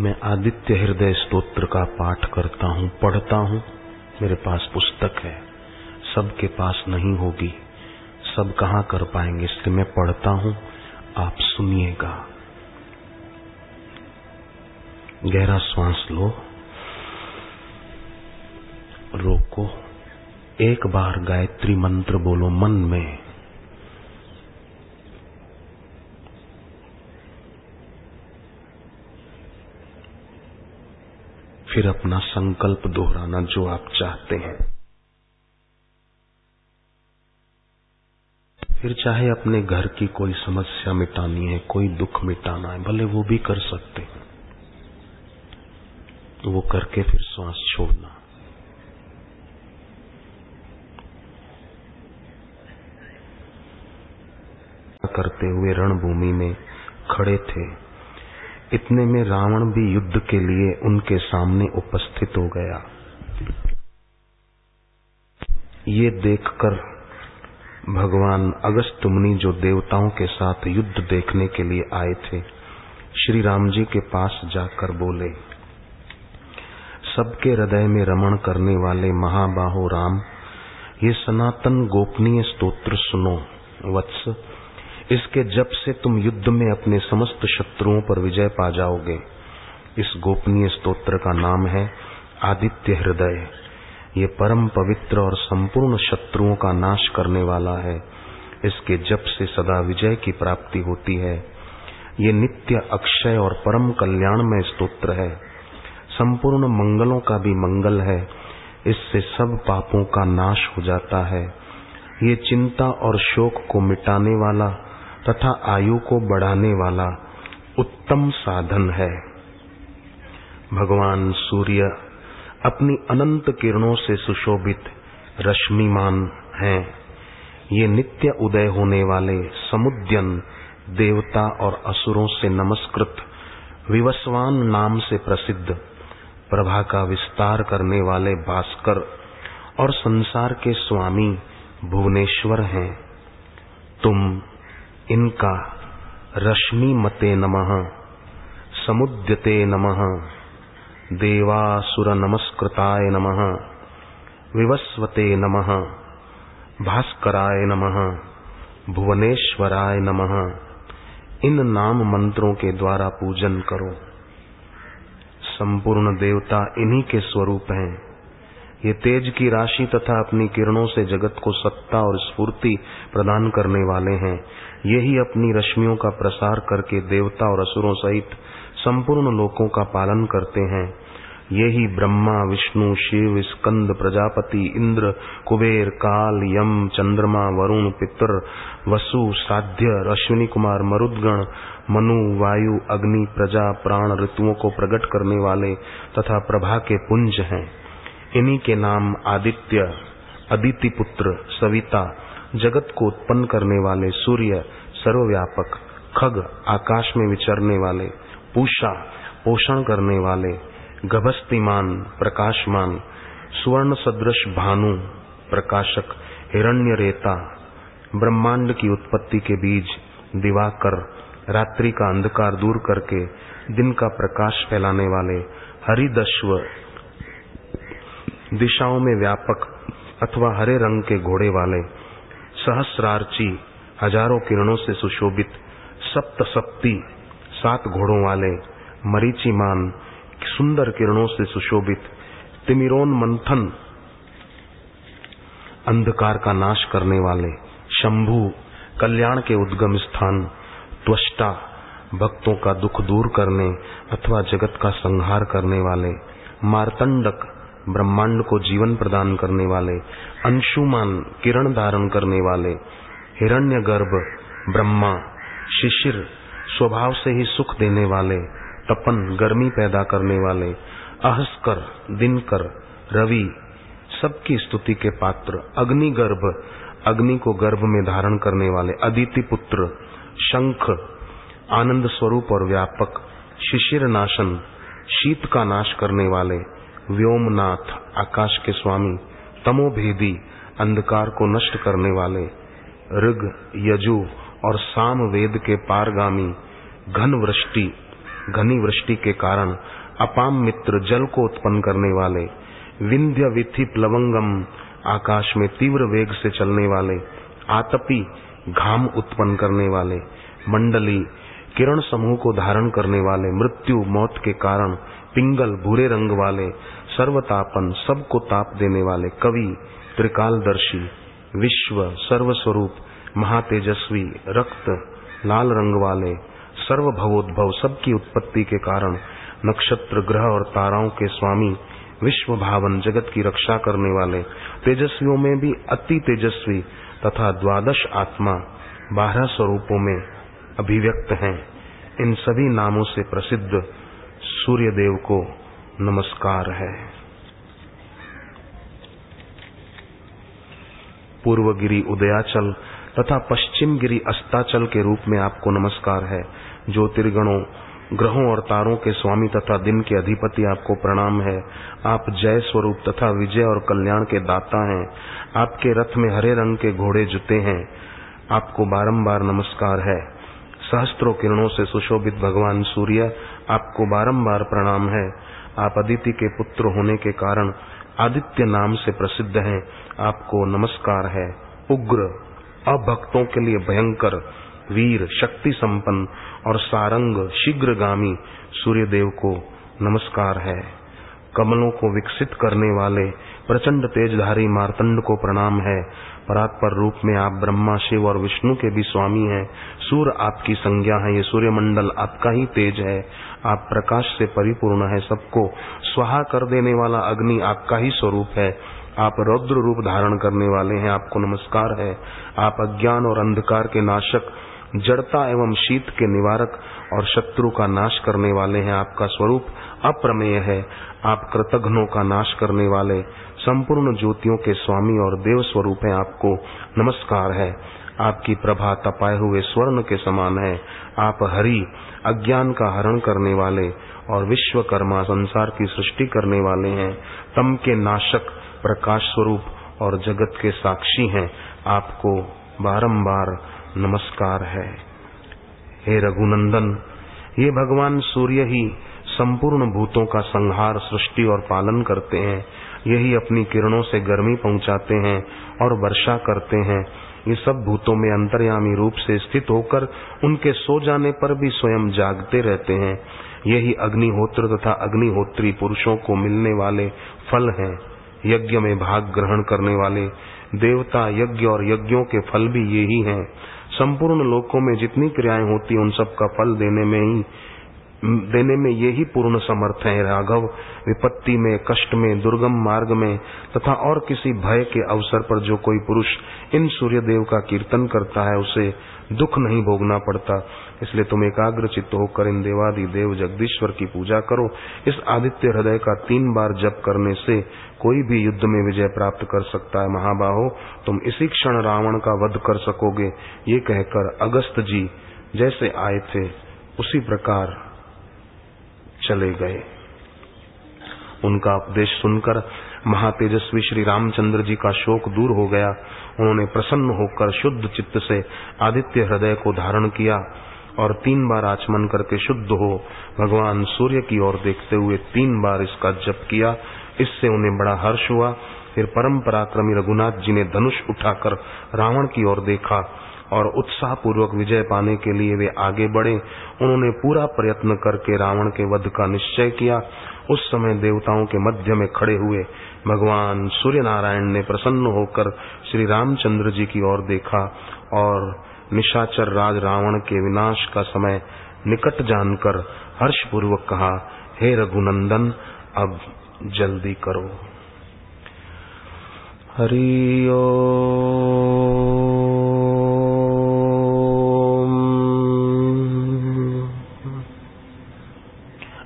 मैं आदित्य हृदय स्तोत्र का पाठ करता हूँ, पढ़ता हूँ। मेरे पास पुस्तक है। सबके पास नहीं होगी। सब कहाँ कर पाएँगे? इसलिए मैं पढ़ता हूँ। आप सुनिएगा। गहरा श्वास लो। रोको। एक बार गायत्री मंत्र बोलो, मन में। फिर अपना संकल्प दोहराना जो आप चाहते हैं। फिर चाहे अपने घर की कोई समस्या मिटानी है, कोई दुख मिटाना है, भले वो भी कर सकते हैं। वो करके फिर श्वास छोड़ना। करते हुए रणभूमि में खड़े थे। इतने में रावण भी युद्ध के लिए उनके सामने उपस्थित हो गया। ये देखकर भगवान अगस्त मुनि जो देवताओं के साथ युद्ध देखने के लिए आए थे, श्री राम जी के पास जाकर बोले, सबके हृदय में रमण करने वाले महाबाहो राम, ये सनातन गोपनीय स्तोत्र सुनो, वत्स। इसके जब से तुम युद्ध में अपने समस्त शत्रुओं पर विजय पा जाओगे, इस गोपनीय स्तोत्र का नाम है आदित्य हृदय। ये परम पवित्र और संपूर्ण शत्रुओं का नाश करने वाला है। इसके जप से सदा विजय की प्राप्ति होती है। ये नित्य अक्षय और परम कल्याण में स्तोत्र है। संपूर्ण मंगलों का भी मंगल है। इससे सब पापों का नाश हो जाता है। ये चिंता और शोक को मिटाने वाला तथा आयु को बढ़ाने वाला उत्तम साधन है। भगवान सूर्य अपनी अनंत किरणों से सुशोभित रश्मिमान हैं। ये नित्य उदय होने वाले समुद्यन देवता और असुरों से नमस्कृत, विवस्वान नाम से प्रसिद्ध, प्रभा का विस्तार करने वाले भास्कर और संसार के स्वामी भुवनेश्वर हैं। तुम इनका रश्मि मते नमः, समुद्यते नमः, देवासुर नमस्कृताय नमः, विवस्वते नमः, भास्कराय नमः, भुवनेश्वराय नमः। इन नाम मंत्रों के द्वारा पूजन करो। संपूर्ण देवता इन्हीं के स्वरूप हैं। ये तेज की राशि तथा अपनी किरणों से जगत को सत्ता और स्फूर्ति प्रदान करने वाले हैं। यही अपनी रश्मियों का प्रसार करके देवता और असुरों सहित संपूर्ण लोकों का पालन करते हैं। यही ब्रह्मा, विष्णु, शिव, स्कंद, प्रजापति, इंद्र, कुबेर, काल, यम, चंद्रमा, वरुण, पितर, वसु, साध्य, अश्विनी कुमार, मरुदगण, मनु, वायु, अग्नि, प्रजा, प्राण, ऋतुओं को प्रकट करने वाले तथा प्रभा के पुंज हैं। इन्हीं के नाम आदित्य अदिति पुत्र सविता, जगत को उत्पन्न करने वाले सूर्य, सर्वव्यापक, खग, आकाश में विचरने वाले, पूषा, पोषण करने वाले, गभस्तिमान, प्रकाशमान सुवर्ण सदृश भानु, प्रकाशक हिरण्य रेता ब्रह्मांड की उत्पत्ति के बीज, दिवाकर, रात्रि का अंधकार दूर करके दिन का प्रकाश फैलाने वाले हरिदश्व दिशाओं में व्यापक अथवा हरे रंग के घोड़े वाले सहस्रार्ची हज़ारों किरणों से सुशोभित सप्त सप्ती सात घोड़ों वाले मरीचिमान सुंदर किरणों से सुशोभित तिमिरोन मंथन अंधकार का नाश करने वाले शंभु कल्याण के उद्गम स्थान, त्वष्टा भक्तों का दुख दूर करने अथवा जगत का संहार करने वाले मार्तंडक ब्रह्मांड को जीवन प्रदान करने वाले, अंशुमान किरण धारण करने वाले हिरण्य गर्भ ब्रह्मा, शिशिर, स्वभाव से ही सुख देने वाले, तपन, गर्मी पैदा करने वाले, अहस्कर, दिनकर, रवि, सबकी स्तुति के पात्र अग्नि गर्भ अग्नि को गर्भ में धारण करने वाले, अदिति पुत्र, शंख, आनंद स्वरूप और व्यापक, शिशिर नाशन, शीत का नाश करने वाले व्योमनाथ, आकाश के स्वामी, तमोभेदी, अंधकार को नष्ट करने वाले, ऋग, यजु और साम वेद के पारगामी घन वृष्टि घनी वृष्टि के कारण अपाम मित्र जल को उत्पन्न करने वाले, विंध्य विथि प्लवंगम आकाश में तीव्र वेग से चलने वाले, आतपी, घाम उत्पन्न करने वाले, मंडली, किरण समूह को धारण करने वाले, मृत्यु, मौत के कारण पिंगल, भूरे रंग वाले सर्वतापन, सबको ताप देने वाले कवि, त्रिकालदर्शी, विश्व सर्वस्वरूप, महातेजस्वी, रक्त, लाल रंग वाले सर्व भवोद्भव सबकी उत्पत्ति के कारण, नक्षत्र ग्रह और ताराओं के स्वामी, विश्व भावन, जगत की रक्षा करने वाले, तेजस्वियों में भी अति तेजस्वी तथा द्वादश आत्मा, बारह स्वरूपों में अभिव्यक्त हैं। इन सभी नामों से प्रसिद्ध सूर्य देव को नमस्कार है। पूर्व गिरी उदयाचल तथा पश्चिम गिरी अस्ताचल के रूप में आपको नमस्कार है। ज्योतिर्गणों, ग्रहों और तारों के स्वामी तथा दिन के अधिपति आपको प्रणाम है। आप जय स्वरूप तथा विजय और कल्याण के दाता हैं। आपके रथ में हरे रंग के घोड़े जुते हैं। आपको बारंबार नमस्कार है। सहस्त्रों किरणों से सुशोभित भगवान सूर्य आपको बारंबार प्रणाम है। आप अदिति के पुत्र होने के कारण आदित्य नाम से प्रसिद्ध हैं। आपको नमस्कार है। उग्र, अभक्तों के लिए भयंकर, वीर शक्ति संपन्न और सारंग, शीघ्रगामी सूर्य देव को नमस्कार है। कमलों को विकसित करने वाले प्रचंड तेजधारी मारतंड को प्रणाम है। परात्पर रूप में आप ब्रह्मा, शिव और विष्णु के भी स्वामी हैं। सूर्य आपकी संज्ञा है, ये सूर्य मंडल आपका ही तेज है। आप प्रकाश से परिपूर्ण है सबको। स्वाहा कर देने वाला अग्नि आपका ही स्वरूप है। आप रौद्र रूप धारण करने वाले हैं, आपको नमस्कार है। आप अज्ञान और अंधकार के नाशक जड़ता एवं शीत के निवारक और शत्रु का नाश करने वाले हैं आपका स्वरूप। अप्रमेय है। आप कृतघ्नों का नाश करने वाले, संपूर्ण ज्योतियों के स्वामी और देव स्वरूप हैं आपको। नमस्कार है। आपकी प्रभा तपाए हुए स्वर्ण के समान है। आप हरि, अज्ञान का हरण करने वाले और विश्वकर्मा संसार की सृष्टि करने वाले हैं। तम के नाशक, प्रकाश स्वरूप और जगत के साक्षी हैं। आपको बारंबार नमस्कार है। हे रघुनंदन, ये भगवान सूर्य ही संपूर्ण भूतों का संहार, सृष्टि और पालन करते हैं। यही अपनी किरणों से गर्मी पहुंचाते हैं और वर्षा करते हैं। ये सब भूतों में अंतर्यामी रूप से स्थित होकर उनके सो जाने पर भी स्वयं जागते रहते हैं। यही अग्निहोत्र तथा अग्निहोत्री पुरुषों को मिलने वाले फल हैं। यज्ञ में भाग ग्रहण करने वाले देवता, यज्ञ और यज्ञों के फल भी यही हैं संपूर्ण लोकों में जितनी क्रियाएँ होती उन सब का फल देने में ही देने में यही पूर्ण समर्थ है राघव। विपत्ति में, कष्ट में, दुर्गम मार्ग में, तथा और किसी भय के अवसर पर जो कोई पुरुष इन सूर्य देव का कीर्तन करता है, उसे दुख नहीं भोगना पड़ता। इसलिए तुम एकाग्र चित्त होकर इन देवादि देव जगदीश्वर की पूजा करो। इस आदित्य हृदय का तीन बार जप करने से कोई भी युद्ध में विजय प्राप्त कर सकता है। महाबाहो, तुम इसी क्षण रावण का वध कर सकोगे। ये कहकर अगस्त जी जैसे आए थे, उसी प्रकार चले गए। उनका उपदेश सुनकर महातेजस्वी श्री रामचंद्र जी का शोक दूर हो गया। उन्होंने प्रसन्न होकर शुद्ध चित्त से आदित्य हृदय को धारण किया और तीन बार आचमन करके शुद्ध हो भगवान सूर्य की ओर देखते हुए तीन बार इसका जप किया। इससे उन्हें बड़ा हर्ष हुआ। फिर परम पराक्रमी रघुनाथ जी ने धनुष उठाकर रावण की ओर देखा। और उत्साह पूर्वक विजय पाने के लिए वे आगे बढ़े। उन्होंने पूरा प्रयत्न करके रावण के वध का निश्चय किया। उस समय देवताओं के मध्य में खड़े हुए भगवान सूर्य नारायण ने प्रसन्न होकर श्री रामचंद्र जी की ओर देखा और निशाचर राज रावण के विनाश का समय निकट जानकर हर्षपूर्वक कहा, हे रघुनंदन, अब जल्दी करो। हरि